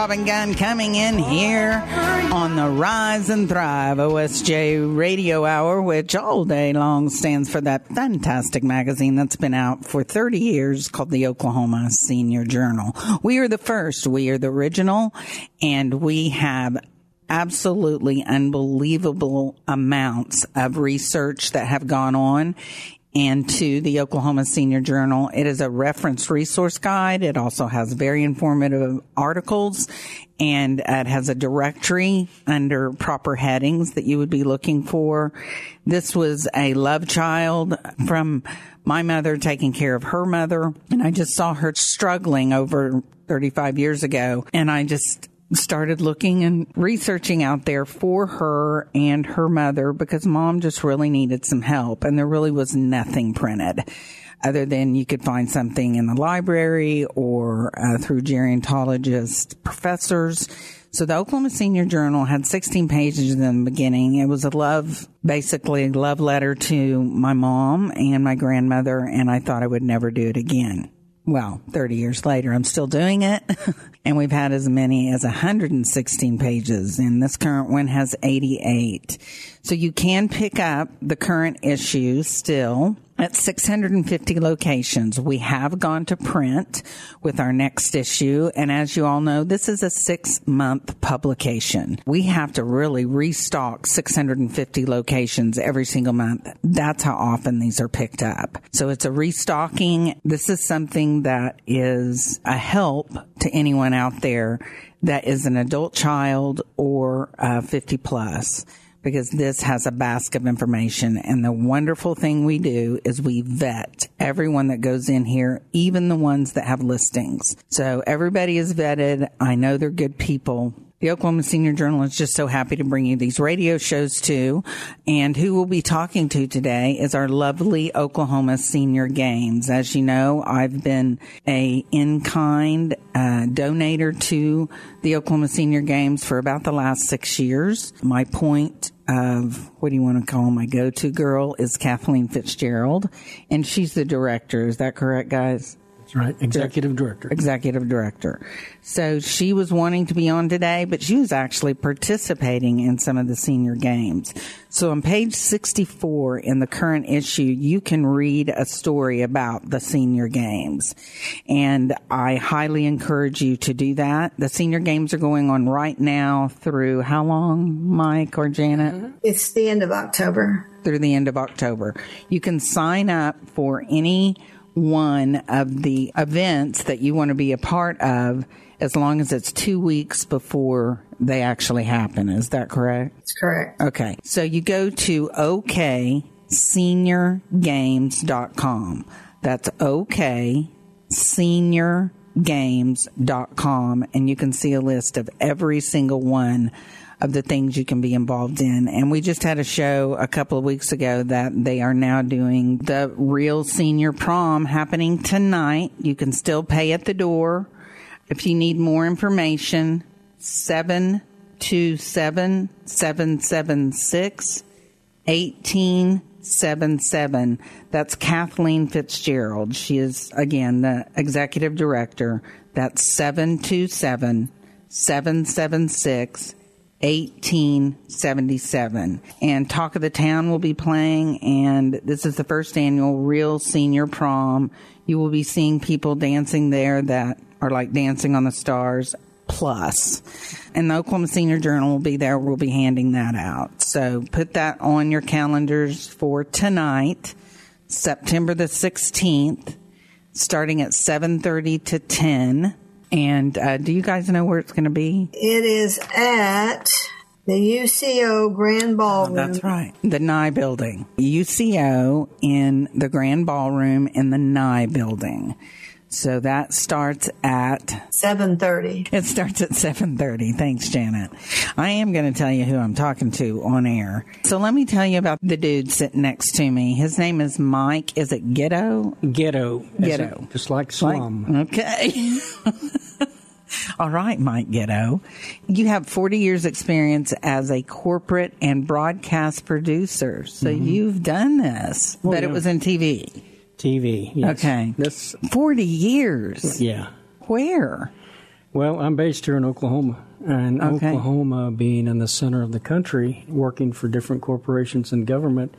Robin Gunn coming in here on the Rise and Thrive OSJ Radio Hour, which all day long stands for that fantastic magazine that's been out for 30 years called the Oklahoma Senior Journal. We are the first. We are the original and we have absolutely unbelievable amounts of research that have gone on and to the Oklahoma Senior Journal. It is a reference resource guide. It also has very informative articles and it has a directory under proper headings that you would be looking for. This was a love child from my mother taking care of her mother. And I just saw her struggling over 35 years ago. And I just started looking and researching out there for her and her mother because mom just really needed some help and there really was nothing printed other than you could find something in the library or uh, through gerontologist professors. So the Oklahoma Senior Journal had 16 pages in the beginning. It was a love, basically a love letter to my mom and my grandmother, and I thought I would never do it again well, 30 years later, I'm still doing it. and we've had as many as 116 pages and this current one has 88. So you can pick up the current issue still at 650 locations. We have gone to print with our next issue. And as you all know, this is a six month publication. We have to really restock 650 locations every single month. That's how often these are picked up. So it's a restocking. This is something that is a help to anyone out there that is an adult child or uh, 50 plus because this has a basket of information. And the wonderful thing we do is we vet everyone that goes in here, even the ones that have listings. So everybody is vetted. I know they're good people. The Oklahoma Senior Journal is just so happy to bring you these radio shows too. And who we'll be talking to today is our lovely Oklahoma Senior Games. As you know, I've been a in-kind uh, donator to the Oklahoma Senior Games for about the last six years. My point of what do you want to call my go-to girl is Kathleen Fitzgerald, and she's the director. Is that correct, guys? That's right. Executive director. Executive director. So she was wanting to be on today, but she was actually participating in some of the senior games. So on page 64 in the current issue, you can read a story about the senior games. And I highly encourage you to do that. The senior games are going on right now through how long, Mike or Janet? Mm-hmm. It's the end of October. Through the end of October. You can sign up for any one of the events that you want to be a part of as long as it's two weeks before they actually happen. Is that correct? That's correct. Okay. So you go to okseniorgames.com. That's okseniorgames.com and you can see a list of every single one of the things you can be involved in. And we just had a show a couple of weeks ago that they are now doing the real senior prom happening tonight. You can still pay at the door. If you need more information, 727 776 1877. That's Kathleen Fitzgerald. She is, again, the executive director. That's 727 776 1877. And Talk of the Town will be playing, and this is the first annual Real Senior Prom. You will be seeing people dancing there that are like dancing on the stars plus. And the Oklahoma Senior Journal will be there. We'll be handing that out. So put that on your calendars for tonight, September the 16th, starting at 7.30 to 10. And uh, do you guys know where it's going to be? It is at the UCO Grand Ballroom. Oh, that's right. The Nigh Building. UCO in the Grand Ballroom in the Nigh Building. So that starts at 7:30. It starts at 7:30. Thanks, Janet. I am going to tell you who I'm talking to on air. So let me tell you about the dude sitting next to me. His name is Mike. Is it Ghetto? Ghetto. Ghetto. Just like slum. Like, okay. All right, Mike Ghetto. You have 40 years experience as a corporate and broadcast producer. So mm-hmm. you've done this, well, but yeah. it was in TV. TV. Yes. Okay. This 40 years. Yeah. Where? Well, I'm based here in Oklahoma, and Okay. Oklahoma being in the center of the country, working for different corporations and government,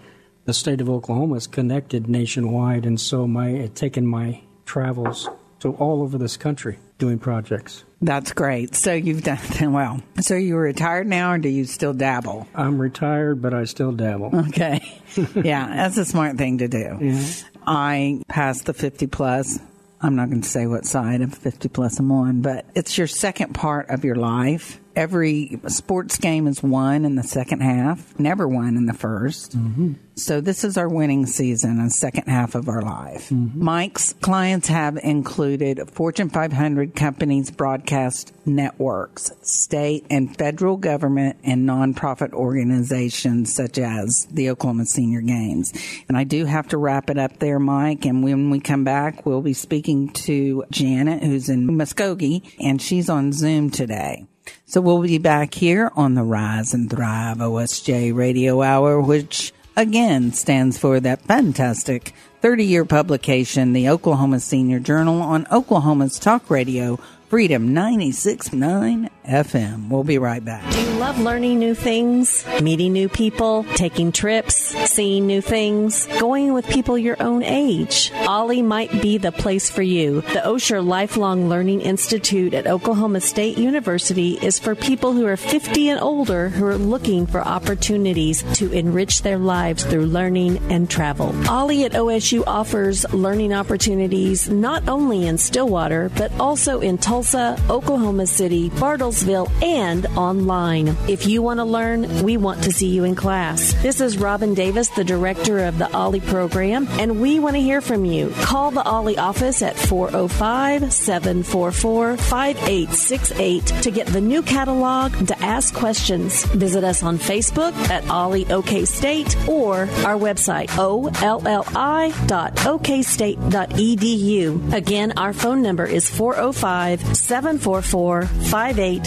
the state of Oklahoma is connected nationwide, and so my it taken my travels to all over this country doing projects. That's great. So you've done well. So you're retired now, or do you still dabble? I'm retired, but I still dabble. Okay. yeah, that's a smart thing to do. Yeah. I passed the 50 plus. I'm not going to say what side of 50 plus I'm on, but it's your second part of your life. Every sports game is won in the second half, never won in the 1st mm-hmm. So this is our winning season, a second half of our life. Mm-hmm. Mike's clients have included Fortune 500 companies, broadcast networks, state and federal government, and nonprofit organizations such as the Oklahoma Senior Games. And I do have to wrap it up there, Mike. And when we come back, we'll be speaking to Janet, who's in Muskogee, and she's on Zoom today. So we'll be back here on the Rise and Thrive OSJ Radio Hour, which again stands for that fantastic 30 year publication, the Oklahoma Senior Journal on Oklahoma's Talk Radio, Freedom 96.9 FM. We'll be right back. Do you love learning new things, meeting new people, taking trips, seeing new things, going with people your own age? OLLI might be the place for you. The Osher Lifelong Learning Institute at Oklahoma State University is for people who are 50 and older who are looking for opportunities to enrich their lives through learning and travel. OLLI at OSU offers learning opportunities not only in Stillwater, but also in Tulsa, Oklahoma City, And online. If you want to learn, we want to see you in class. This is Robin Davis, the director of the OLLI program, and we want to hear from you. Call the OLLI office at 405 744 5868 to get the new catalog to ask questions. Visit us on Facebook at OLLI OK State or our website, olli.okstate.edu. Again, our phone number is 405 744 5868.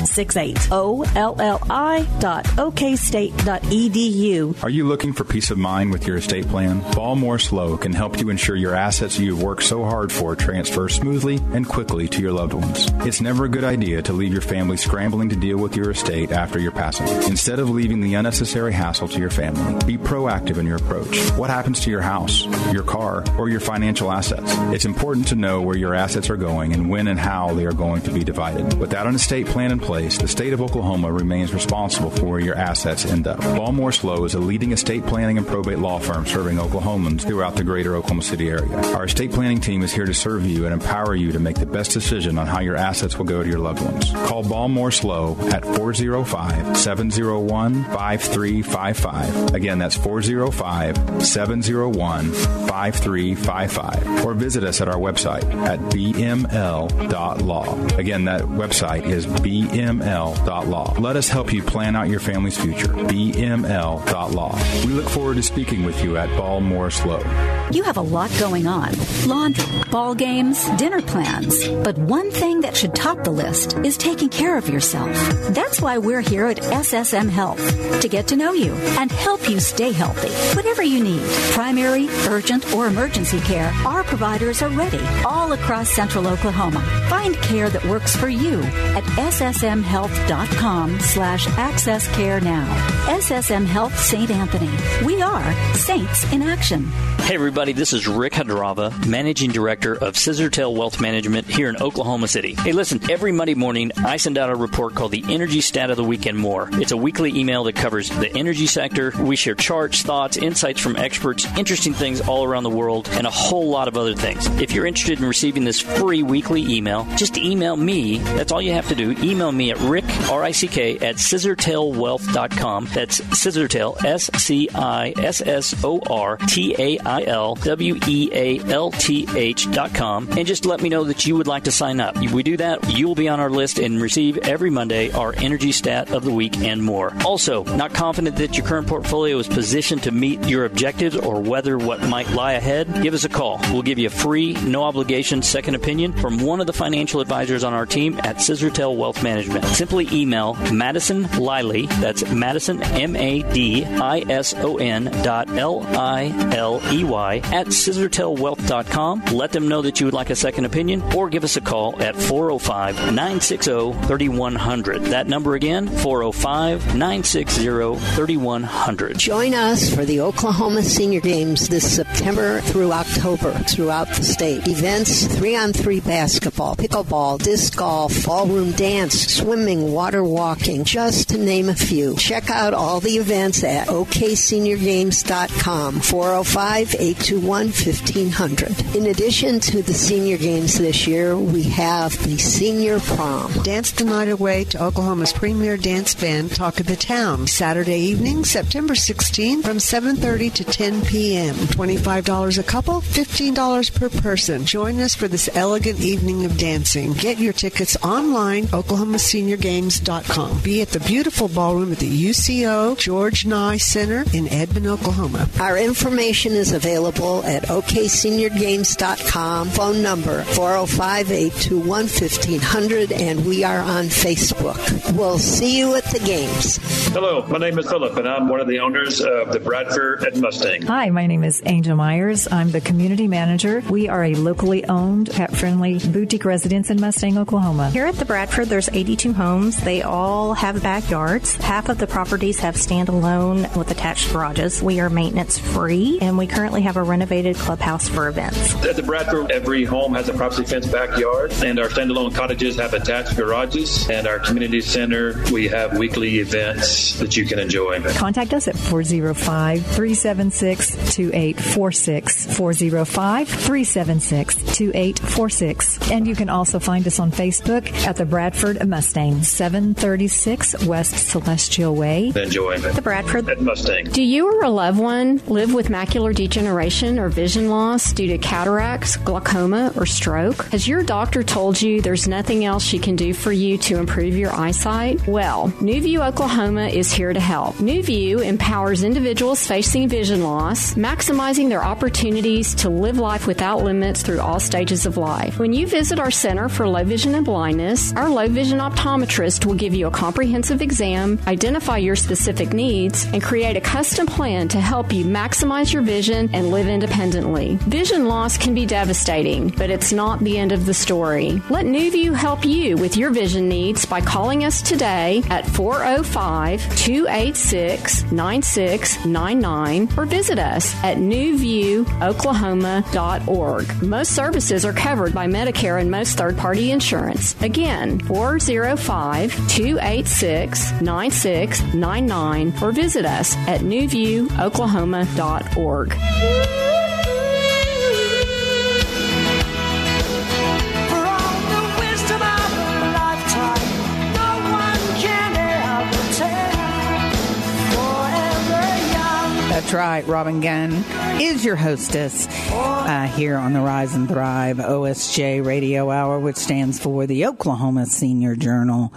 olli.okstate.edu. Are you looking for peace of mind with your estate plan? Ball Morse Lowe can help you ensure your assets you've worked so hard for transfer smoothly and quickly to your loved ones. It's never a good idea to leave your family scrambling to deal with your estate after your passing. Instead of leaving the unnecessary hassle to your family, be proactive in your approach. What happens to your house, your car, or your financial assets? It's important to know where your assets are going and when and how they are going to be divided. Without an estate plan in place, the state of Oklahoma remains responsible for where your assets end up. Ball Morse Lowe is a leading estate planning and probate law firm serving Oklahomans throughout the greater Oklahoma City area. Our estate planning team is here to serve you and empower you to make the best decision on how your assets will go to your loved ones. Call Ball Morse Lowe at 405 701 5355. Again, that's 405 701 5355. Or visit us at our website at bml.law. Again, that website is bml.law. Let us help you plan out your family's future. bml.law. We look forward to speaking with you at Ball Morse Lowe. You have a lot going on laundry, ball games, dinner plans. But one thing that should top the list is taking care of yourself. That's why we're here at SSM Health to get to know you and help you stay healthy. Whatever you need primary, urgent, or emergency care our providers are ready all across central Oklahoma. Find care that works for you at ssmhealth.com slash access care now. SSM Health St. Anthony. We are Saints in Action. Hey everybody, this is Rick Hadrava, Managing Director of Scissortail Wealth Management here in Oklahoma City. Hey listen, every Monday morning I send out a report called the Energy Stat of the Week and More. It's a weekly email that covers the energy sector. We share charts, thoughts, insights from experts, interesting things all around the world, and a whole lot of other things. If you're interested in receiving this free weekly email, just email me. That's all you have to do. Email me at rick, R-I-C-K, at scissortailwealth.com. That's scissortail, S-C-I-S-S-O-R-T-A-I-L W-E-A-L-T-H dot com. And just let me know that you would like to sign up. If we do that, you will be on our list and receive every Monday our energy stat of the week and more. Also, not confident that your current portfolio is positioned to meet your objectives or whether what might lie ahead? Give us a call. We'll give you a free, no obligation second opinion from one of the financial advisors on our team at Scissortail Wealth Management. Simply email Madison Liley, that's Madison, M A D I S O N dot L I L E Y at scissortailwealth.com. Let them know that you would like a second opinion or give us a call at 405 960 3100. That number again, 405 960 3100. Join us for the Oklahoma Senior Games this September through October throughout the state. Events three on three basketball, pickleball, disc golf, ballroom dance, swimming, water walking, just to name a few. Check out all the events at okseniorgames.com 405 821 1500. In addition to the senior games this year, we have the senior prom. Dance the night away to Oklahoma's premier dance band, Talk of the Town, Saturday evening, September 16 from 7:30 to 10 p.m. $25 a couple, $15 per person. Join us for this elegant evening of dancing. Get your tickets online, oklahomaseniorgames.com. Be at the beautiful ballroom at the UCO George Nigh Center in Edmond, Oklahoma. Our information is available at okseniorgames.com. Phone number 405-821-1500 and we are on Facebook. We'll see you at the games. Hello, my name is Philip and I'm one of the owners of the Bradford and Mustang. Hi, my name is Angel Myers. I'm the community manager. We are a locally owned, pet-friendly boutique residence in Mustang, Oklahoma. Here at the Bradford, there's 82 homes. They all have backyards. Half of the properties have standalone with attached garages. We are maintenance free, and we currently have a renovated clubhouse for events. At the Bradford, every home has a property fenced backyard, and our standalone cottages have attached garages. And our community center, we have weekly events that you can enjoy. Contact us at 405 376 2846. 405 376 2846. And you can also find us on Facebook at the Bradford Mustang, 736 West Celestial Way. Enjoy. The Bradford at Mustang. Do you or a loved one live with macular degeneration or vision loss due to cataracts, glaucoma, or stroke? Has your doctor told you there's nothing else she can do for you to improve your eyesight? Well, Newview Oklahoma is here to help. Newview empowers individuals facing vision loss, maximizing their opportunities to live life without limits through all stages of life. When you visit our Center for Low Vision and Blindness, our low vision optometrist will give you a comprehensive exam, identify your specific needs, and create a custom plan to help you maximize your vision and live independently. Vision loss can be devastating, but it's not the end of the story. Let Newview help you with your vision needs by calling us today at 405 286 9699 or visit us at newviewoklahoma.org. Most services are covered by Medicare and most third party insurance. Again, 405 286 9699 or visit us at newviewoklahoma.org. That's right. Robin Gunn is your hostess uh, here on the Rise and Thrive OSJ Radio Hour, which stands for the Oklahoma Senior Journal.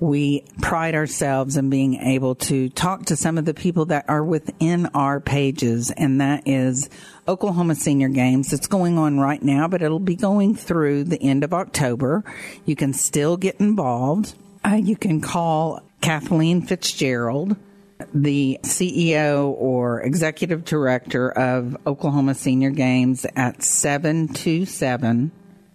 We pride ourselves in being able to talk to some of the people that are within our pages, and that is Oklahoma Senior Games. It's going on right now, but it'll be going through the end of October. You can still get involved. Uh, you can call Kathleen Fitzgerald the CEO or executive director of Oklahoma Senior Games at 727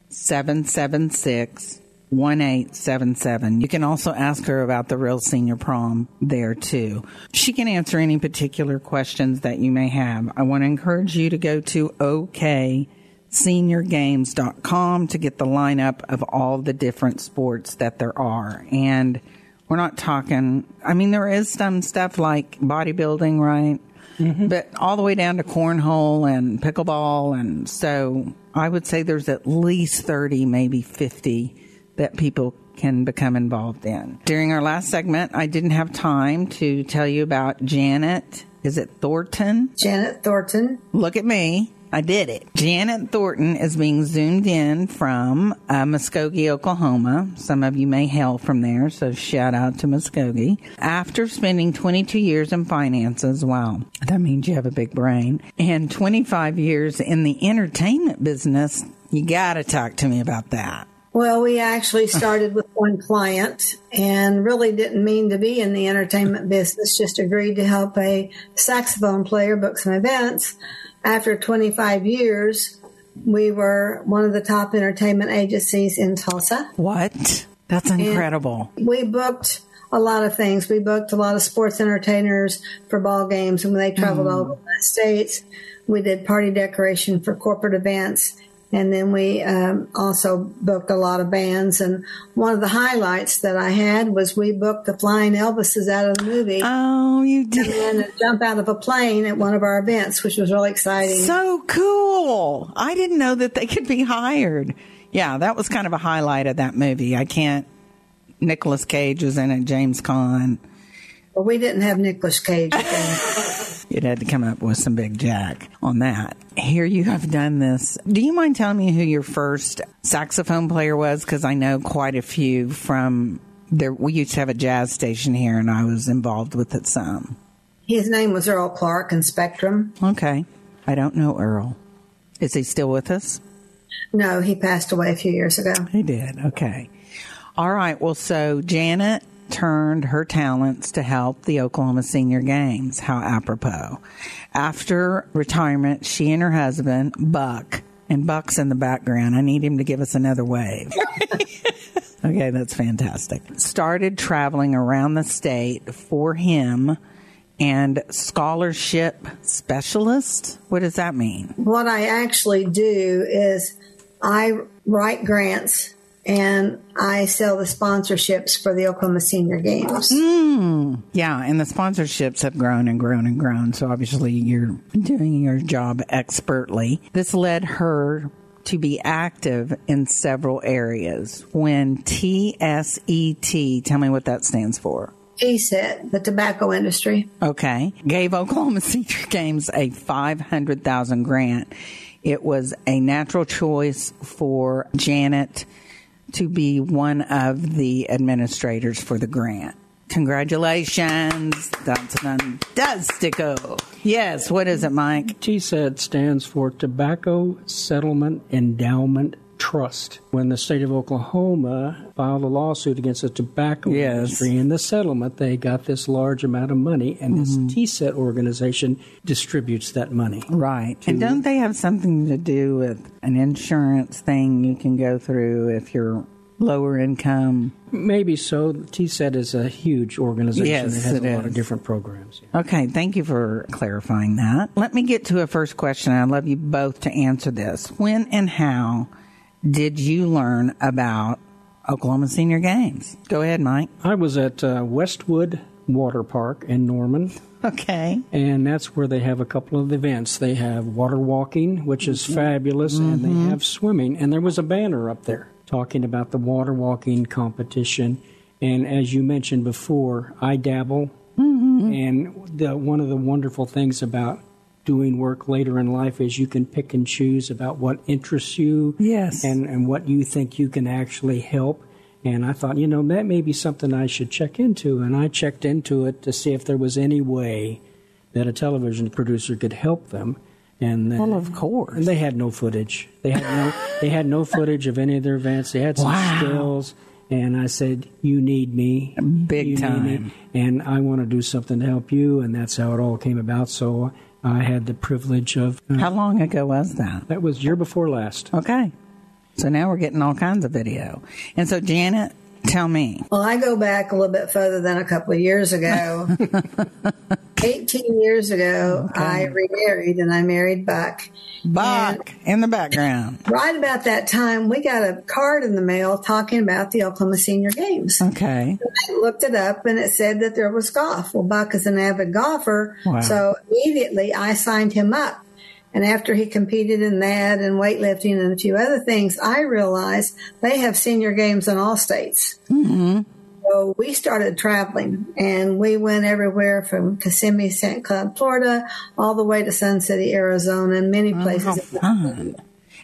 776 1877. You can also ask her about the real senior prom there too. She can answer any particular questions that you may have. I want to encourage you to go to okseniorgames.com to get the lineup of all the different sports that there are. And we're not talking, I mean, there is some stuff like bodybuilding, right? Mm-hmm. But all the way down to cornhole and pickleball. And so I would say there's at least 30, maybe 50 that people can become involved in. During our last segment, I didn't have time to tell you about Janet. Is it Thornton? Janet Thornton. Look at me. I did it. Janet Thornton is being zoomed in from uh, Muskogee, Oklahoma. Some of you may hail from there, so shout out to Muskogee. After spending 22 years in finances, wow, that means you have a big brain, and 25 years in the entertainment business, you got to talk to me about that. Well, we actually started with one client and really didn't mean to be in the entertainment business, just agreed to help a saxophone player book some events. after 25 years, we were one of the top entertainment agencies in Tulsa. What? That's incredible. And we booked a lot of things. We booked a lot of sports entertainers for ball games, and when they traveled Mm. all over the states, we did party decoration for corporate events. And then we um, also booked a lot of bands. And one of the highlights that I had was we booked the Flying Elvises out of the movie. Oh, you did. And then jump out of a plane at one of our events, which was really exciting. So cool. I didn't know that they could be hired. Yeah, that was kind of a highlight of that movie. I can't. Nicolas Cage was in it, James Caan. Well, we didn't have Nicolas Cage. You'd had to come up with some big jack on that. Here you have done this. Do you mind telling me who your first saxophone player was? Because I know quite a few from there. We used to have a jazz station here, and I was involved with it some. His name was Earl Clark in Spectrum. Okay, I don't know Earl. Is he still with us? No, he passed away a few years ago. He did. Okay. All right. Well, so Janet turned her talents to help the Oklahoma Senior Games. How apropos. After retirement, she and her husband, Buck, and Buck's in the background. I need him to give us another wave. okay, that's fantastic. Started traveling around the state for him and scholarship specialist. What does that mean? What I actually do is I write grants and I sell the sponsorships for the Oklahoma Senior Games. Mm, yeah, and the sponsorships have grown and grown and grown. So obviously you're doing your job expertly. This led her to be active in several areas. When TSET, tell me what that stands for. TSET, the tobacco industry. Okay. Gave Oklahoma Senior Games a 500,000 grant. It was a natural choice for Janet to be one of the administrators for the grant. Congratulations. That's fantastico. Yes, what is it, Mike? TSET stands for Tobacco Settlement Endowment Trust. When the state of Oklahoma filed a lawsuit against the tobacco Yes. industry in the settlement, they got this large amount of money, and this mm-hmm. TSET organization distributes that money. Right. And don't they have something to do with an insurance thing you can go through if you're lower income? Maybe so. TSET is a huge organization Yes, that has a lot of different programs. Okay, thank you for clarifying that. Let me get to a first question. I'd love you both to answer this. When and how did you learn about Oklahoma Senior Games? Go ahead, Mike. I was at uh, Westwood Water Park in Norman. Okay. And that's where they have a couple of events. They have water walking, which is fabulous, and Mhm. they have swimming. And there was a banner up there talking about the water walking competition. And as you mentioned before, I dabble. And the, one of the wonderful things about doing work later in life is you can pick and choose about what interests you Yes. and, and what you think you can actually help. And I thought, you know, that may be something I should check into. And I checked into it to see if there was any way that a television producer could help them. And uh, Well, of course. and they had no footage. They had no they had no footage of any of their events. They had some Wow. stills. And I said, "You need me, Big You need me, time. and I want to do something to help you." And that's how it all came about. So I had the privilege of. uh, How long ago was that? That was year before last. Okay. So now we're getting all kinds of video. And so, Janet, tell me. Well, I go back a little bit further than a couple of years ago. 18 years ago, I remarried and I married Buck. Buck in the background. Right about that time, we got a card in the mail talking about the Oklahoma Senior Games. Okay. I looked it up and it said that there was golf. Well, Buck is an avid golfer, Wow. so immediately I signed him up. And after he competed in that and weightlifting and a few other things, I realized they have senior games in all states. Mm-hmm. So we started traveling and we went everywhere from Kissimmee, St. Cloud, Florida, all the way to Sun City, Arizona, and many places. How fun.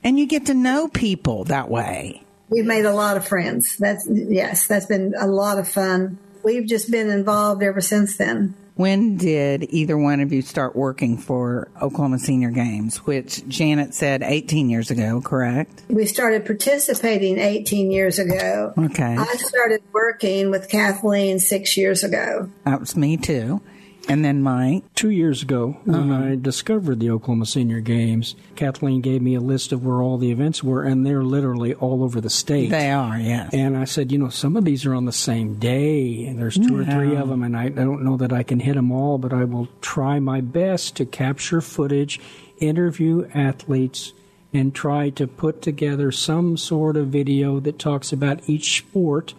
And you get to know people that way. We've made a lot of friends. That's, yes, that's been a lot of fun. We've just been involved ever since then. When did either one of you start working for Oklahoma Senior Games, which Janet said 18 years ago, correct? We started participating 18 years ago. Okay. I started working with Kathleen six years ago. That was me too. And then Mike? Two years ago, when Uh-huh. I discovered the Oklahoma Senior Games, Kathleen gave me a list of where all the events were, and they're literally all over the state. They are, yes. And I said, you know, some of these are on the same day, and there's two or three of them, and I, I don't know that I can hit them all, but I will try my best to capture footage, interview athletes, and try to put together some sort of video that talks about each sport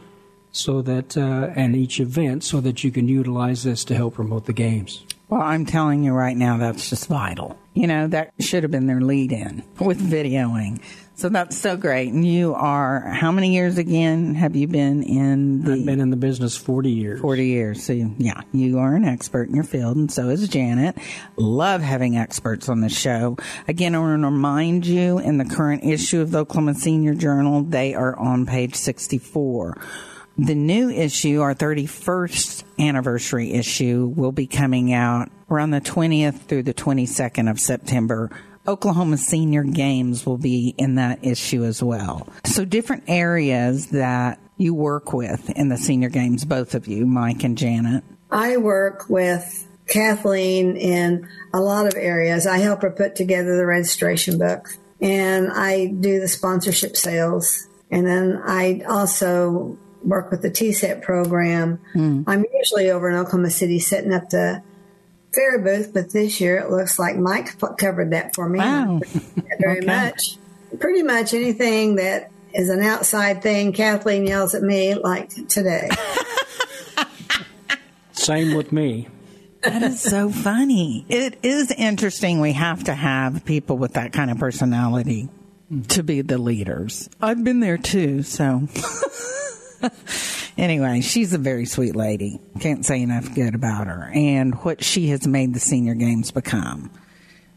so that uh, and each event so that you can utilize this to help promote the games. Well, I'm telling you right now, that's just vital. You know, that should have been their lead in with videoing. So that's so great. And you are, how many years again have you been in the. I've been in the business 40 years. 40 years. So, you- yeah, you are an expert in your field, and so is Janet. Love having experts on the show. Again, I want to remind you in the current issue of the Oklahoma Senior Journal, they are on page 64. The new issue, our 31st anniversary issue, will be coming out around the 20th through the 22nd of September. Oklahoma Senior Games will be in that issue as well. So, different areas that you work with in the Senior Games, both of you, Mike and Janet. I work with Kathleen in a lot of areas. I help her put together the registration book and I do the sponsorship sales. And then I also work with the TSET program. Hmm. I'm usually over in Oklahoma City setting up the fair booth, but this year it looks like Mike covered that for me. Wow. Very Okay. much. Pretty much anything that is an outside thing, Kathleen yells at me like today. Same with me. That is so funny. It is interesting. We have to have people with that kind of personality hmm. to be the leaders. I've been there too, so. anyway, she's a very sweet lady. Can't say enough good about her and what she has made the senior games become.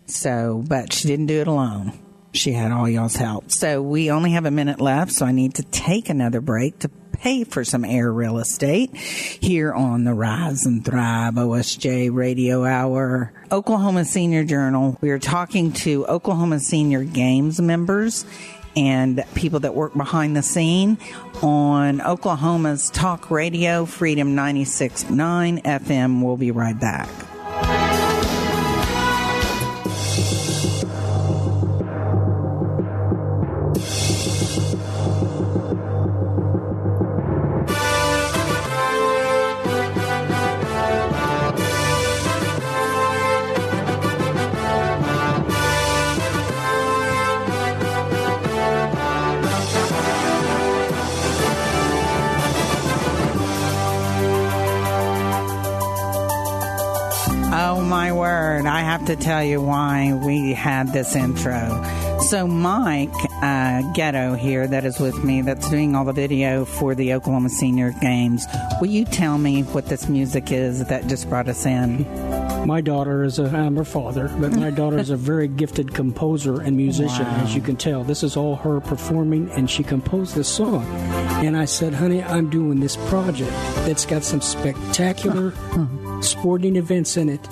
So, but she didn't do it alone. She had all y'all's help. So we only have a minute left, so I need to take another break to pay for some air real estate here on the Rise and Thrive OSJ Radio Hour. Oklahoma Senior Journal. We are talking to Oklahoma Senior Games members and people that work behind the scene on Oklahoma's Talk Radio, Freedom 96.9 FM. We'll be right back. This intro. So Mike uh, Ghetto here that is with me that's doing all the video for the Oklahoma Senior Games. Will you tell me what this music is that just brought us in? My daughter is a, I'm her father, but my daughter is a very gifted composer and musician, Wow. as you can tell. This is all her performing, and she composed this song. And I said, honey, I'm doing this project that's got some spectacular sporting events in it.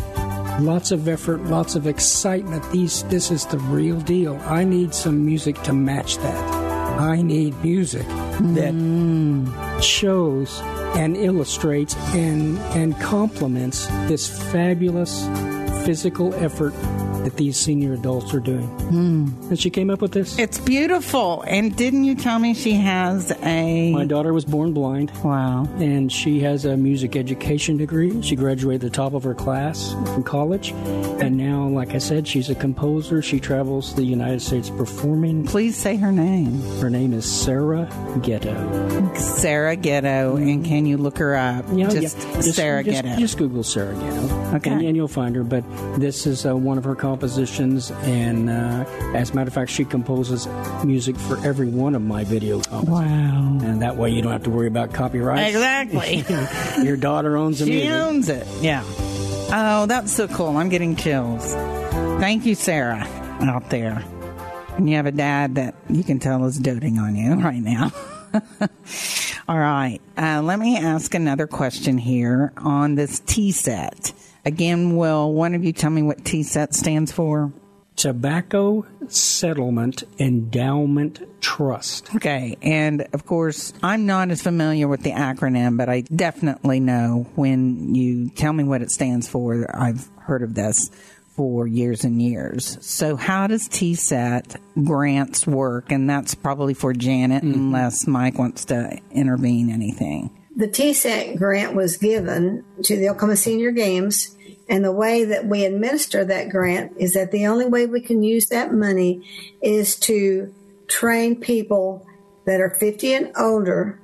Lots of effort, lots of excitement. These, this is the real deal. I need some music to match that. I need music that shows and illustrates and and complements this fabulous physical effort that these senior adults are doing. And she came up with this. It's beautiful. And didn't you tell me she has a. My daughter was born blind. Wow. And she has a music education degree. She graduated the top of her class from college. And now, like I said, she's a composer. She travels the United States performing. Please say her name. Her name is Sarah Ghetto. Sarah Ghetto. And can you look her up? Yeah, just yeah. Sarah just, Ghetto. Just Google Sarah Ghetto. Okay. And, and you'll find her. But this is uh, one of her compositions. And uh, as a matter of fact, she composes music for every one of my video compositions. Wow. And that way you don't have to worry about copyright. Exactly. Your daughter owns the She music. owns it. Yeah. Oh, that's so cool. I'm getting chills. Thank you, Sarah, out there. And you have a dad that you can tell is doting on you right now. All right. Uh, let me ask another question here on this TSET. Again, will one of you tell me what TSET stands for? Tobacco Settlement Endowment Trust. Okay, and of course, I'm not as familiar with the acronym, but I definitely know when you tell me what it stands for. I've heard of this for years and years. So, how does TSET grants work? And that's probably for Janet, mm-hmm. unless Mike wants to intervene anything. The TSET grant was given to the Oklahoma Senior Games and the way that we administer that grant is that the only way we can use that money is to train people that are 50 and older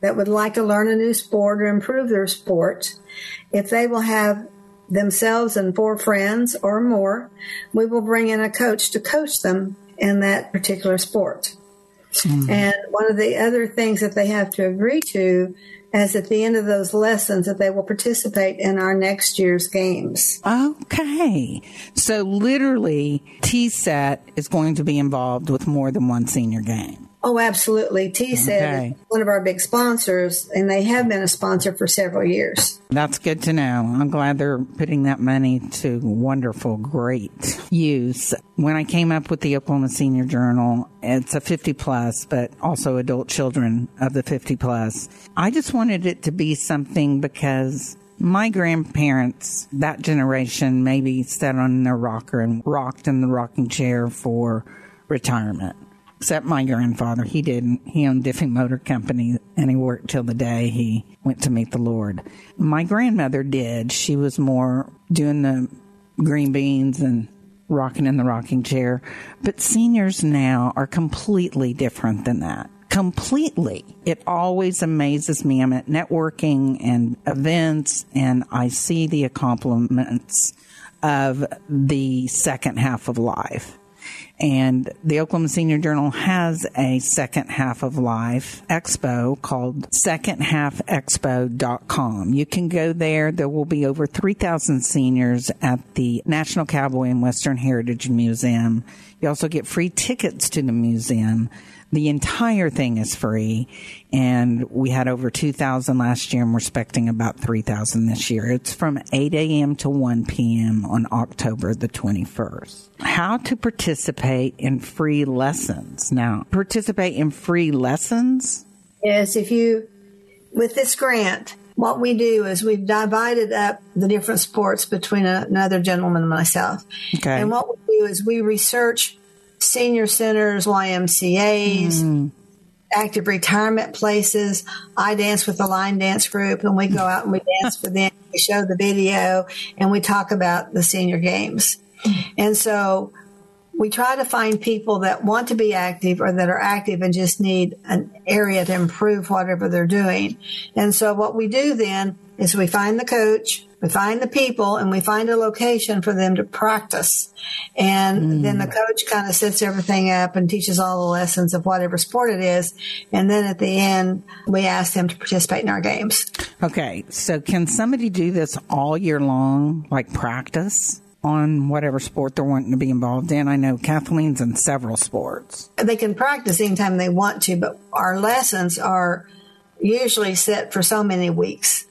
that would like to learn a new sport or improve their sport. If they will have themselves and four friends or more, we will bring in a coach to coach them in that particular sport. Mm-hmm. And one of the other things that they have to agree to as at the end of those lessons that they will participate in our next year's games. Okay. So literally TSET is going to be involved with more than one senior game. Oh, absolutely. TSET okay. one of our big sponsors, and they have been a sponsor for several years. That's good to know. I'm glad they're putting that money to wonderful, great use. When I came up with the Oklahoma Senior Journal, it's a 50 plus, but also adult children of the 50 plus. I just wanted it to be something because my grandparents, that generation, maybe sat on their rocker and rocked in the rocking chair for retirement except my grandfather. He didn't. He owned Diffie Motor Company and he worked till the day he went to meet the Lord. My grandmother did. She was more doing the green beans and rocking in the rocking chair. But seniors now are completely different than that. Completely. It always amazes me. I'm at networking and events and I see the accomplishments of the second half of life and the Oklahoma Senior Journal has a second half of life expo called secondhalfexpo.com. You can go there. There will be over 3,000 seniors at the National Cowboy and Western Heritage Museum. You also get free tickets to the museum. The entire thing is free, and we had over 2,000 last year, and we're expecting about 3,000 this year. It's from 8 a.m. to 1 p.m. on October the 21st. How to participate in free lessons. Now, participate in free lessons? Yes, if you, with this grant, what we do is we've divided up the different sports between another gentleman and myself. Okay. And what we do is we research senior centers, YMCA's, mm. active retirement places. I dance with the line dance group and we go out and we dance for them. We show the video and we talk about the senior games. And so we try to find people that want to be active or that are active and just need an area to improve whatever they're doing. And so what we do then is we find the coach, we find the people and we find a location for them to practice. And mm. then the coach kind of sets everything up and teaches all the lessons of whatever sport it is. And then at the end, we ask them to participate in our games. Okay. So can somebody do this all year long, like practice? On whatever sport they're wanting to be involved in. I know Kathleen's in several sports. They can practice anytime they want to, but our lessons are usually set for so many weeks.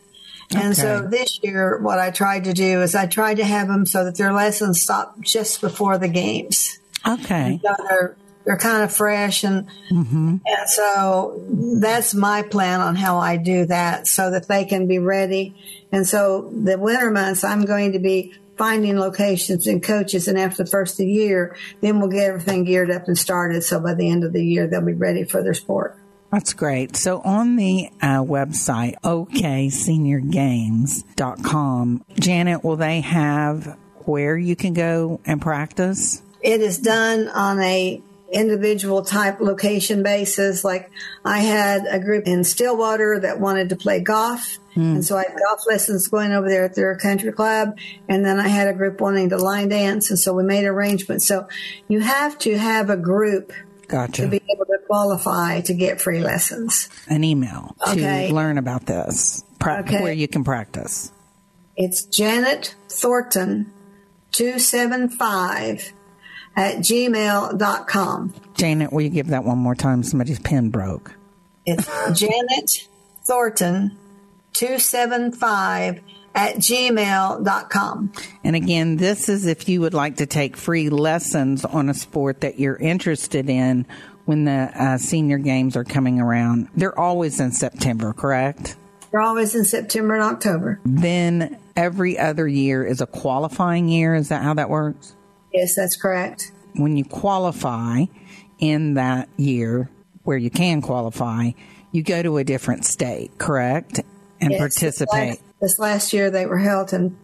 And okay. so this year, what I tried to do is I tried to have them so that their lessons stop just before the games. Okay. So they're, they're kind of fresh and, mm-hmm. and so that's my plan on how I do that so that they can be ready. And so the winter months, I'm going to be finding locations and coaches. And after the first of the year, then we'll get everything geared up and started. So by the end of the year, they'll be ready for their sport. That's great. So on the uh, website, okseniorgames.com, Janet, will they have where you can go and practice? It is done on a individual type location basis. Like I had a group in Stillwater that wanted to play golf. Mm. And so I had golf lessons going over there at their country club. And then I had a group wanting to line dance. And so we made arrangements. So you have to have a group Gotcha. To be able to qualify to get free lessons. An email okay. to learn about this, pra- okay. where you can practice. It's Janet Thornton 275 at gmail.com. Janet, will you give that one more time? Somebody's pen broke. It's Janet Thornton 275 at at gmail.com. And again, this is if you would like to take free lessons on a sport that you're interested in when the uh, senior games are coming around. They're always in September, correct? They're always in September and October. Then every other year is a qualifying year. Is that how that works? Yes, that's correct. When you qualify in that year where you can qualify, you go to a different state, correct? And Yes, participate. This last, this last year they were held in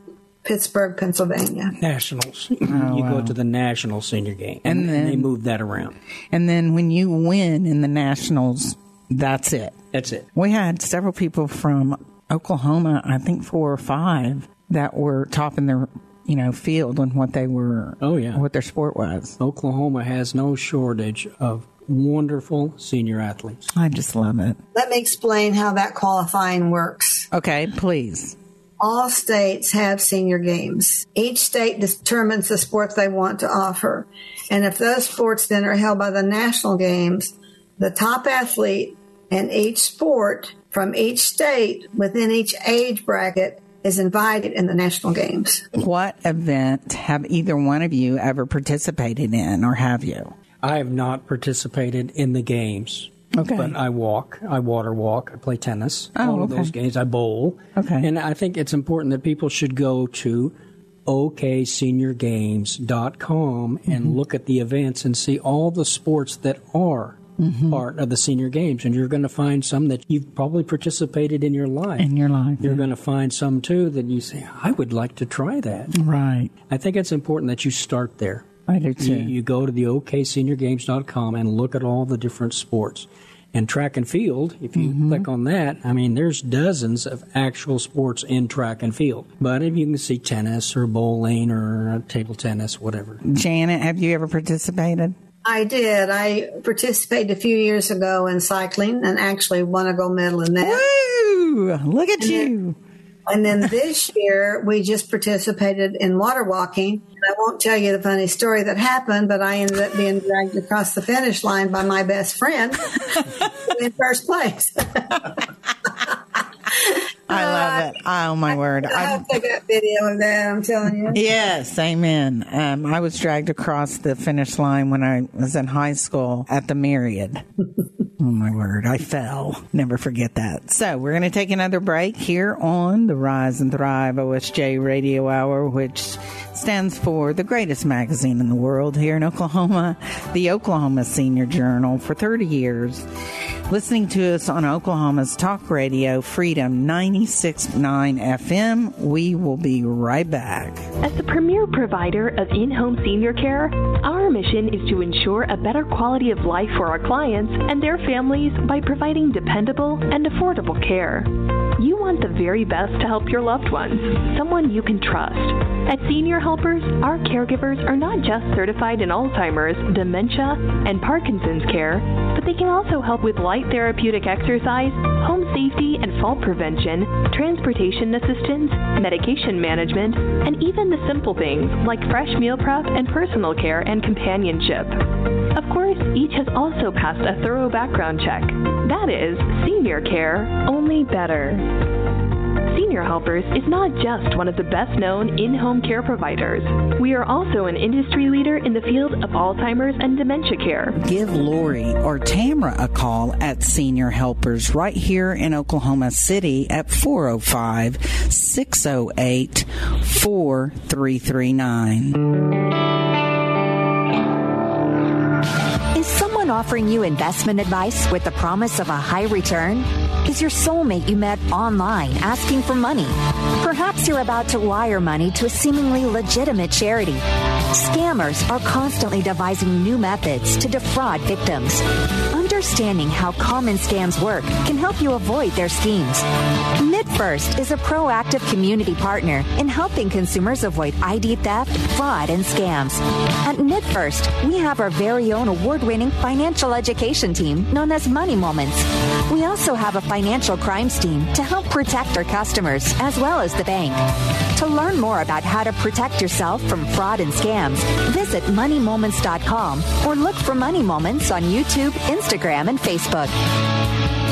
Pittsburgh, Pennsylvania. Nationals. Oh, you wow. go to the national senior game, And and, then- they move that around. And then when you win in the nationals, that's it. That's it. We had several people from Oklahoma, I think four or five, that were topping their you know field on what they were. Oh yeah, what their sport was. Oklahoma has no shortage of wonderful senior athletes. I just love it. Let me explain how that qualifying works. Okay, please. All states have senior games. Each state determines the sports they want to offer. And if those sports then are held by the national games, the top athlete in each sport from each state within each age bracket is invited in the national games. What event have either one of you ever participated in, or have you? I have not participated in the games. Okay. But I walk, I water walk, I play tennis, Oh, all of okay. those games. I bowl. Okay. And I think it's important that people should go to okseniorgames.com and Mm-hmm. look at the events and see all the sports that are Mm-hmm. part of the senior games. And you're going to find some that you've probably participated in your life. In your life, You're yeah. going to find some too that you say, I would like to try that. Right. I think it's important that you start there. I do too. You, you go to the okseniorgames.com and look at all the different sports. And track and field, if you Mm-hmm. click on that, I mean, there's dozens of actual sports in track and field. But if you can see tennis or bowling or table tennis, whatever. Janet, have you ever participated? I did. I participated a few years ago in cycling and actually won a gold medal in that. Woo! Look at you. And then this year, we just participated in water walking. I won't tell you the funny story that happened, but I ended up being dragged across the finish line by my best friend in first place. I love it. Oh my word! I I, have to get video of that. I'm telling you. yes, amen. Um, I was dragged across the finish line when I was in high school at the Myriad. oh my word! I fell. Never forget that. So we're going to take another break here on the Rise and Thrive OSJ Radio Hour, which stands for the greatest magazine in the world here in Oklahoma, the Oklahoma Senior Journal, for 30 years. Listening to us on Oklahoma's talk radio, Freedom 96.9 FM. We will be right back. As the premier provider of in home senior care, our mission is to ensure a better quality of life for our clients and their families by providing dependable and affordable care. You want the very best to help your loved ones, someone you can trust. At Senior Helpers, our caregivers are not just certified in Alzheimer's, dementia, and Parkinson's care, but they can also help with light therapeutic exercise, home safety and fall prevention, transportation assistance, medication management, and even the simple things like fresh meal prep and personal care and companionship. Of course, each has also passed a thorough background check. That is, senior care, only better. Senior Helpers is not just one of the best known in home care providers. We are also an industry leader in the field of Alzheimer's and dementia care. Give Lori or Tamra a call at Senior Helpers right here in Oklahoma City at 405 608 4339. Offering you investment advice with the promise of a high return? Is your soulmate you met online asking for money? Perhaps you're about to wire money to a seemingly legitimate charity. Scammers are constantly devising new methods to defraud victims. Understanding how common scams work can help you avoid their schemes. MidFirst is a proactive community partner in helping consumers avoid ID theft, fraud, and scams. At MidFirst, we have our very own award-winning financial education team known as Money Moments. We also have a financial crimes team to help protect our customers as well as the bank. To learn more about how to protect yourself from fraud and scams, visit moneymoments.com or look for Money Moments on YouTube, Instagram, and Facebook.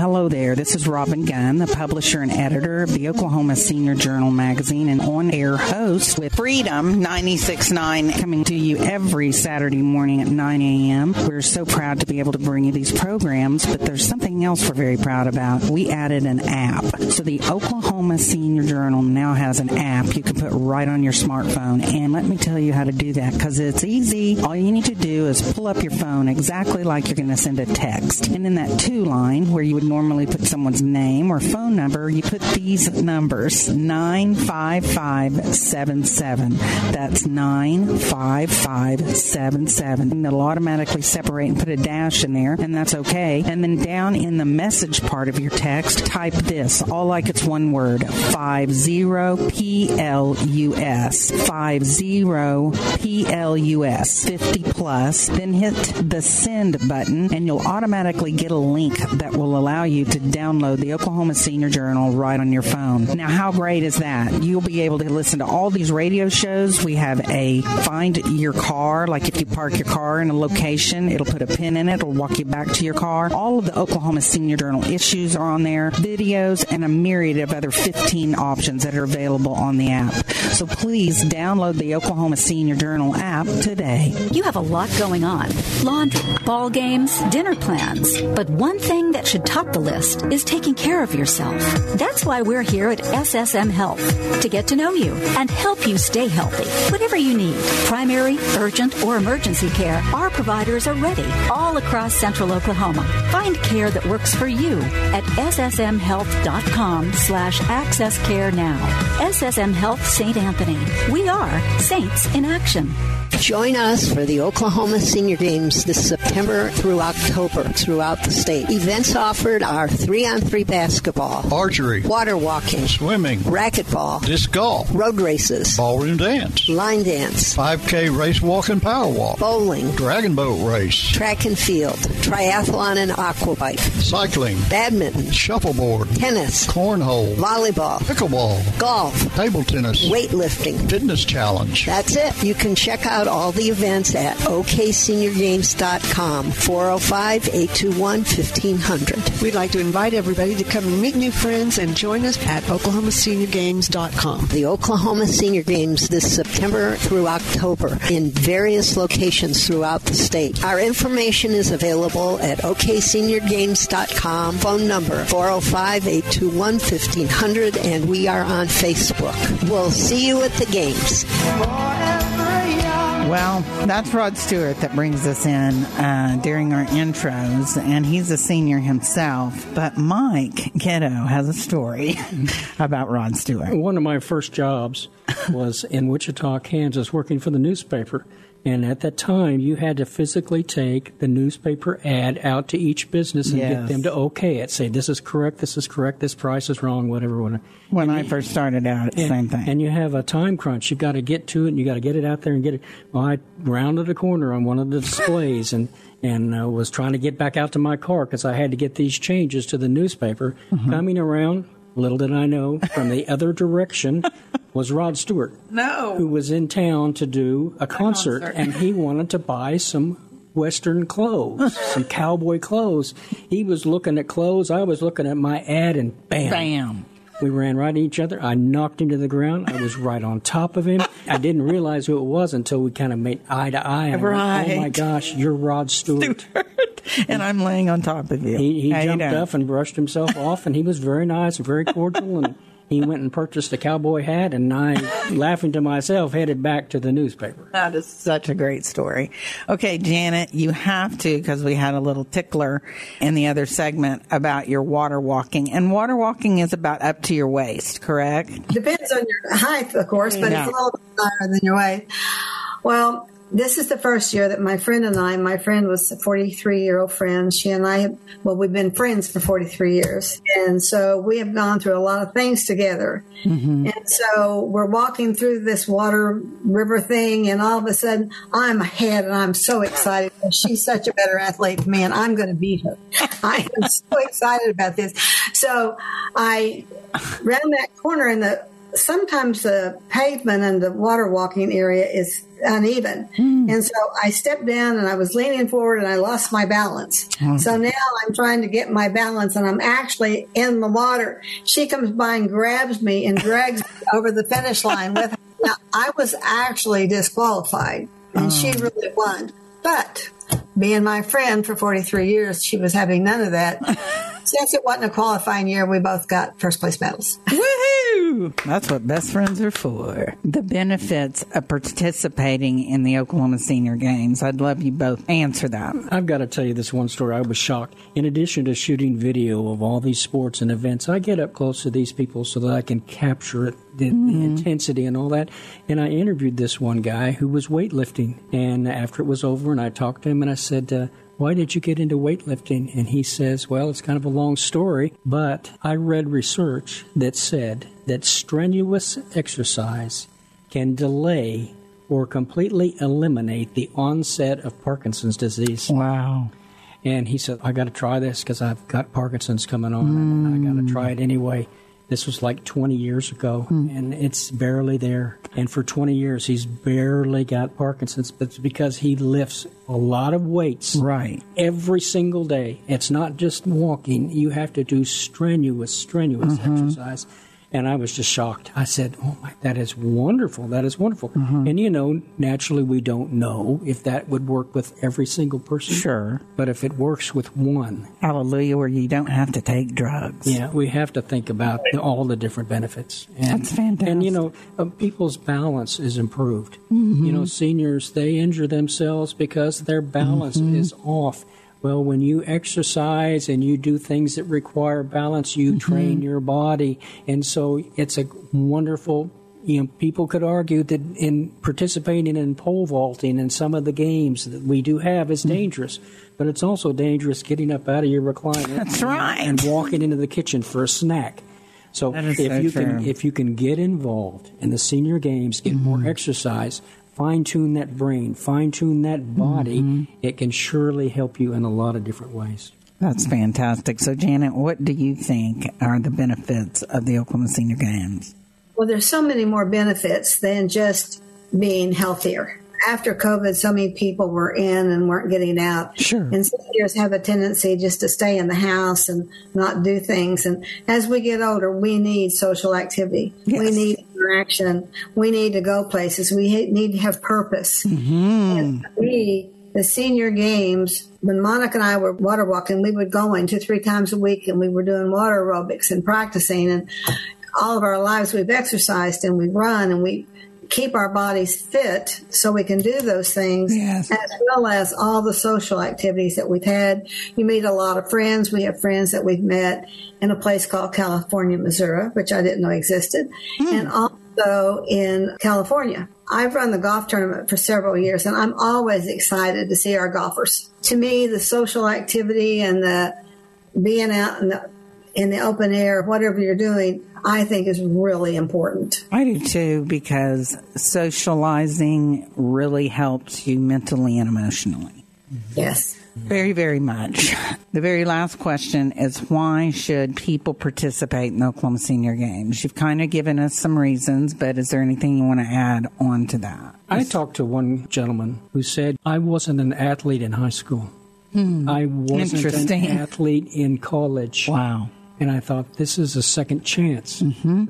Hello there. This is Robin Gunn, the publisher and editor of the Oklahoma Senior Journal magazine and on air host with Freedom 96.9 coming to you every Saturday morning at 9 a.m. We're so proud to be able to bring you these programs, but there's something else we're very proud about. We added an app. So the Oklahoma Senior Journal now has an app you can put right on your smartphone. And let me tell you how to do that because it's easy. All you need to do is pull up your phone exactly like you're going to send a text. And in that to line where you would normally put someone's name or phone number, you put these numbers 95577. That's 95577. And it'll automatically separate and put a dash in there, and that's okay. And then down in the message part of your text, type this, all like it's one word 50 PLUS. 50 PLUS. 50 plus. Then hit the send button, and you'll automatically get a link that will allow you to download the Oklahoma Senior Journal right on your phone. Now, how great is that? You'll be able to listen to all these radio shows. We have a find your car, like if you park your car in a location, it'll put a pin in it, it'll walk you back to your car. All of the Oklahoma Senior Journal issues are on there, videos, and a myriad of other 15 options that are available on the app. So please download the Oklahoma Senior Journal app today. You have a lot going on laundry, ball games, dinner plans. But one thing that should top the list is taking care of yourself. That's why we're here at SSM Health to get to know you and help you stay healthy. Whatever you need, primary, urgent, or emergency care, our providers are ready all across central Oklahoma. Find care that works for you at ssmhealth.com slash access care now. SSM Health St. Anthony. We are Saints in Action. Join us for the Oklahoma Senior Games this September through October throughout the state. Events offered are three on three basketball, archery, water walking, swimming, racquetball, disc golf, road races, ballroom dance, line dance, 5K race walk and power walk, bowling, dragon boat race, track and field, triathlon and aquabike, cycling, badminton, shuffleboard, tennis, cornhole, volleyball, pickleball, golf, table tennis, weightlifting, fitness challenge. That's it. You can check out all the events at okseniorgames.com 405 821 1500. We'd like to invite everybody to come and meet new friends and join us at oklahomaseniorgames.com. The Oklahoma Senior Games this September through October in various locations throughout the state. Our information is available at okseniorgames.com. Phone number 405 821 1500 and we are on Facebook. We'll see you at the games. Well, that's Rod Stewart that brings us in uh, during our intros, and he's a senior himself. But Mike Kiddo has a story about Rod Stewart. One of my first jobs was in Wichita, Kansas, working for the newspaper. And at that time, you had to physically take the newspaper ad out to each business and Yes. get them to okay it. Say, this is correct, this is correct, this price is wrong, whatever. whatever. When I first started out, it's the same thing. And you have a time crunch. You've got to get to it and you've got to get it out there and get it. Well, I rounded a corner on one of the displays and, and uh, was trying to get back out to my car because I had to get these changes to the newspaper. Mm-hmm. Coming around, little did I know, from the other direction was Rod Stewart. No. Who was in town to do a concert, concert. and he wanted to buy some Western clothes, some cowboy clothes. He was looking at clothes. I was looking at my ad, and bam. Bam. We ran right at each other. I knocked him to the ground. I was right on top of him. I didn't realize who it was until we kind of made eye to eye. And I went, Oh my gosh, you're Rod Stewart. and I'm laying on top of you. He, he jumped up and brushed himself off, and he was very nice and very cordial. And he went and purchased a cowboy hat, and I, laughing to myself, headed back to the newspaper. That is such a great story. Okay, Janet, you have to, because we had a little tickler in the other segment about your water walking. And water walking is about up to your waist, correct? Depends on your height, of course, but Yeah. it's a little bit higher than your waist. Well, this is the first year that my friend and I, my friend was a 43 year old friend. She and I, well, we've been friends for 43 years. And so we have gone through a lot of things together. Mm-hmm. And so we're walking through this water river thing, and all of a sudden I'm ahead, and I'm so excited. She's such a better athlete than me, and I'm going to beat her. I am so excited about this. So I round that corner, and the sometimes the pavement and the water walking area is uneven. Hmm. And so I stepped down and I was leaning forward and I lost my balance. Oh. So now I'm trying to get my balance and I'm actually in the water. She comes by and grabs me and drags me over the finish line with her. Now, I was actually disqualified and she oh. really won. But being my friend for 43 years, she was having none of that. Since it wasn't a qualifying year, we both got first place medals. Woohoo! That's what best friends are for. The benefits of participating in the Oklahoma Senior Games. I'd love you both answer that. I've got to tell you this one story. I was shocked. In addition to shooting video of all these sports and events, I get up close to these people so that I can capture it, the, the intensity and all that. And I interviewed this one guy who was weightlifting. And after it was over, and I talked to him, and I said, uh, why did you get into weightlifting? And he says, Well, it's kind of a long story, but I read research that said that strenuous exercise can delay or completely eliminate the onset of Parkinson's disease. Wow. And he said, I got to try this because I've got Parkinson's coming on and I got to hmm. try it anyway. This was like 20 years ago hmm. and it's barely there. And for 20 years, he's barely got Parkinson's, but it's because he lifts a lot of weights. Right. Every single day. It's not just walking, you have to do strenuous, strenuous mm-hmm. exercise. And I was just shocked. I said, Oh my, that is wonderful. That is wonderful. And you know, naturally, we don't know if that would work with every single person. Sure. But if it works with one, Hallelujah, where you don't have to take drugs. yeah, we have to think about the, all the different benefits. And, That's fantastic. And you know, uh, people's balance is improved. Mhm. You know, seniors they injure themselves because their balance Mhm. is off. Well, when you exercise and you do things that require balance, you train your body, and so it's a wonderful. You know, people could argue that in participating in pole vaulting and some of the games that we do have is dangerous, but it's also dangerous getting up out of your recliner. That's and- right. And walking into the kitchen for a snack. So if so you can if you can get involved in the senior games, get Mm-hmm. more exercise, fine tune that brain, fine tune that body, Mm-hmm. it can surely help you in a lot of different ways. That's fantastic. So, Janet, what do you think are the benefits of the Oklahoma Senior Games? Well, there's so many more benefits than just being healthier. After COVID, so many people were in and weren't getting out. Sure. And seniors have a tendency just to stay in the house and not do things. And as we get older, we need social activity. We need interaction. We need to go places. We need to have purpose. Mm-hmm. And we, the senior games, when Monica and I were water walking, we would go in two, three times a week and we were doing water aerobics and practicing. And all of our lives we've exercised and we run and we keep our bodies fit so we can do those things Yes. as well as all the social activities that we've had. You meet a lot of friends. We have friends that we've met in a place called California, Missouri, which I didn't know existed, hmm. and also in California. I've run the golf tournament for several years and I'm always excited to see our golfers. To me, the social activity and the being out in the, in the open air, whatever you're doing, I think is really important. I do too, because socializing really helps you mentally and emotionally. Yes. Very, very much. The very last question is why should people participate in the Oklahoma Senior Games? You've kind of given us some reasons, but is there anything you want to add on to that? I talked to one gentleman who said, I wasn't an athlete in high school. Hmm. I wasn't Interesting. an athlete in college. Wow. And I thought, this is a second chance.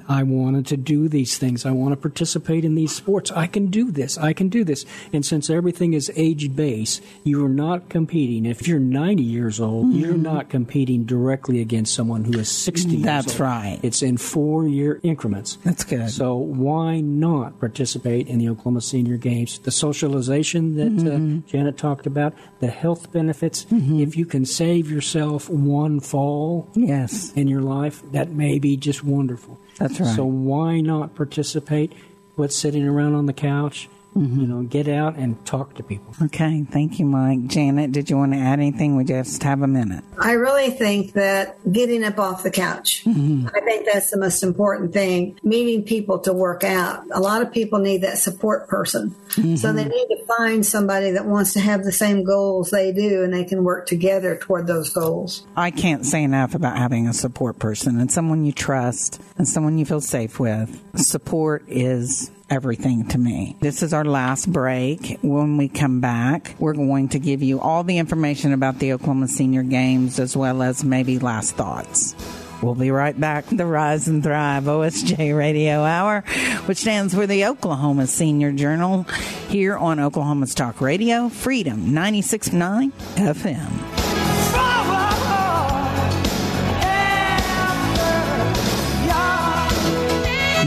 I wanted to do these things. I want to participate in these sports. I can do this. I can do this. And since everything is age based, you are not competing. If you're 90 years old, you're not competing directly against someone who is 60 years That's right. It's in four year increments. That's good. So why not participate in the Oklahoma Senior Games? The socialization that Mm-hmm. uh, Janet talked about, the health benefits. If you can save yourself one fall, Yes. In your life, that may be just wonderful. That's right. So why not participate? Quit sitting around on the couch. You know, get out and talk to people. Okay, thank you, Mike. Janet, did you want to add anything? We just have a minute. I really think that getting up off the couch, mm-hmm. I think that's the most important thing. Meeting people to work out. A lot of people need that support person. So they mm-hmm. need to find somebody that wants to have the same goals they do and they can work together toward those goals. I can't say enough about having a support person and someone you trust and someone you feel safe with. Support is everything to me. This is our last break. When we come back, we're going to give you all the information about the Oklahoma Senior Games as well as maybe last thoughts. We'll be right back. The Rise and Thrive OSJ Radio Hour, which stands for the Oklahoma Senior Journal, here on Oklahoma's Talk Radio, Freedom 96.9 FM.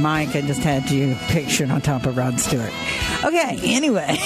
Mike, I just had you pictured on top of Rod Stewart. Okay, anyway.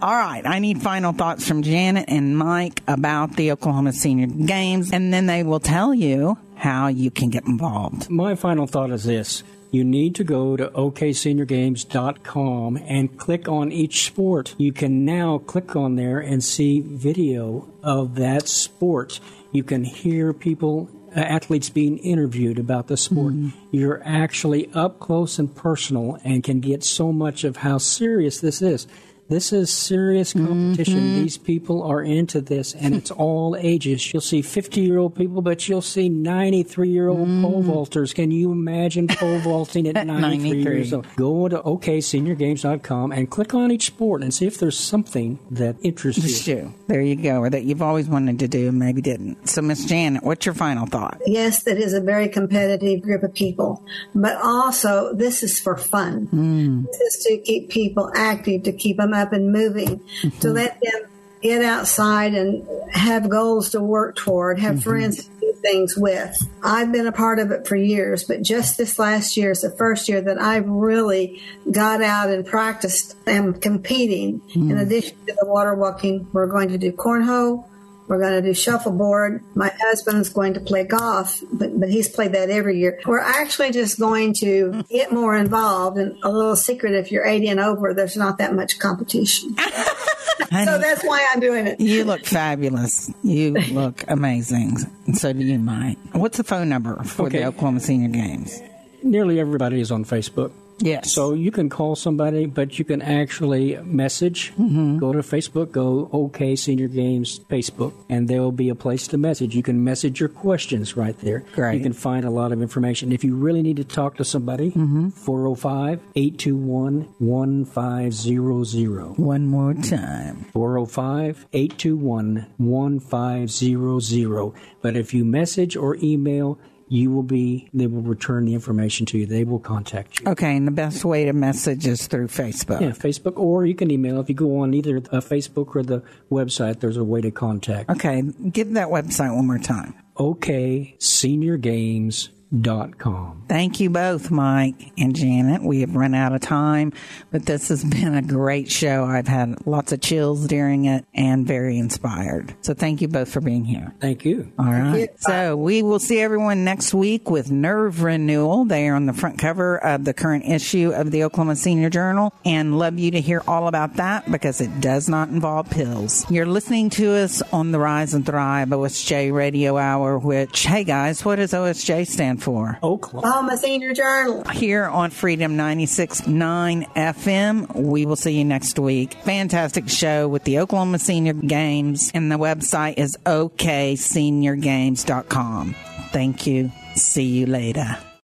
All right, I need final thoughts from Janet and Mike about the Oklahoma Senior Games, and then they will tell you how you can get involved. My final thought is this. You need to go to okseniorgames.com and click on each sport. You can now click on there and see video of that sport. You can hear people, athletes being interviewed about the sport. Mm-hmm. You're actually up close and personal and can get so much of how serious this is. This is serious competition. Mm-hmm. These people are into this, and it's all ages. You'll see 50 year old people, but you'll see 93 year old mm. pole vaulters. Can you imagine pole vaulting at 93, 93. years old? Go to okseniorgames.com and click on each sport and see if there's something that interests you. you. There you go, or that you've always wanted to do and maybe didn't. So, Miss Janet, what's your final thought? Yes, it is a very competitive group of people, but also this is for fun. Mm. This is to keep people active, to keep them up and moving, mm-hmm. to let them get outside and have goals to work toward, have mm-hmm. friends to do things with. I've been a part of it for years, but just this last year is the first year that I really got out and practiced and competing. In mm. addition to the water walking, we're going to do cornhole. We're going to do shuffleboard. My husband's going to play golf, but, but he's played that every year. We're actually just going to get more involved. And a little secret if you're 80 and over, there's not that much competition. so that's why I'm doing it. You look fabulous. You look amazing. And so do you, Mike. What's the phone number for the Oklahoma Senior Games? Nearly everybody is on Facebook. Yes. So you can call somebody, but you can actually message. Mm-hmm. Go to Facebook, go OK Senior Games Facebook, and there will be a place to message. You can message your questions right there. Great. You can find a lot of information. If you really need to talk to somebody, mm-hmm. 405 821 1500. One more time. 405 821 1500. But if you message or email, you will be, they will return the information to you. They will contact you. Okay, and the best way to message is through Facebook. Yeah, Facebook, or you can email. If you go on either uh, Facebook or the website, there's a way to contact. Okay, give that website one more time. OKSeniorGames.com. Thank you both, Mike and Janet. We have run out of time, but this has been a great show. I've had lots of chills during it and very inspired. So thank you both for being here. Thank you. All right. So we will see everyone next week with Nerve Renewal. They are on the front cover of the current issue of the Oklahoma Senior Journal and love you to hear all about that because it does not involve pills. You're listening to us on the Rise and Thrive OSJ Radio Hour, which, hey guys, what does OSJ stand for? Oklahoma um, Senior Journal. Here on Freedom 96.9 FM. We will see you next week. Fantastic show with the Oklahoma Senior Games, and the website is okseniorgames.com. Thank you. See you later.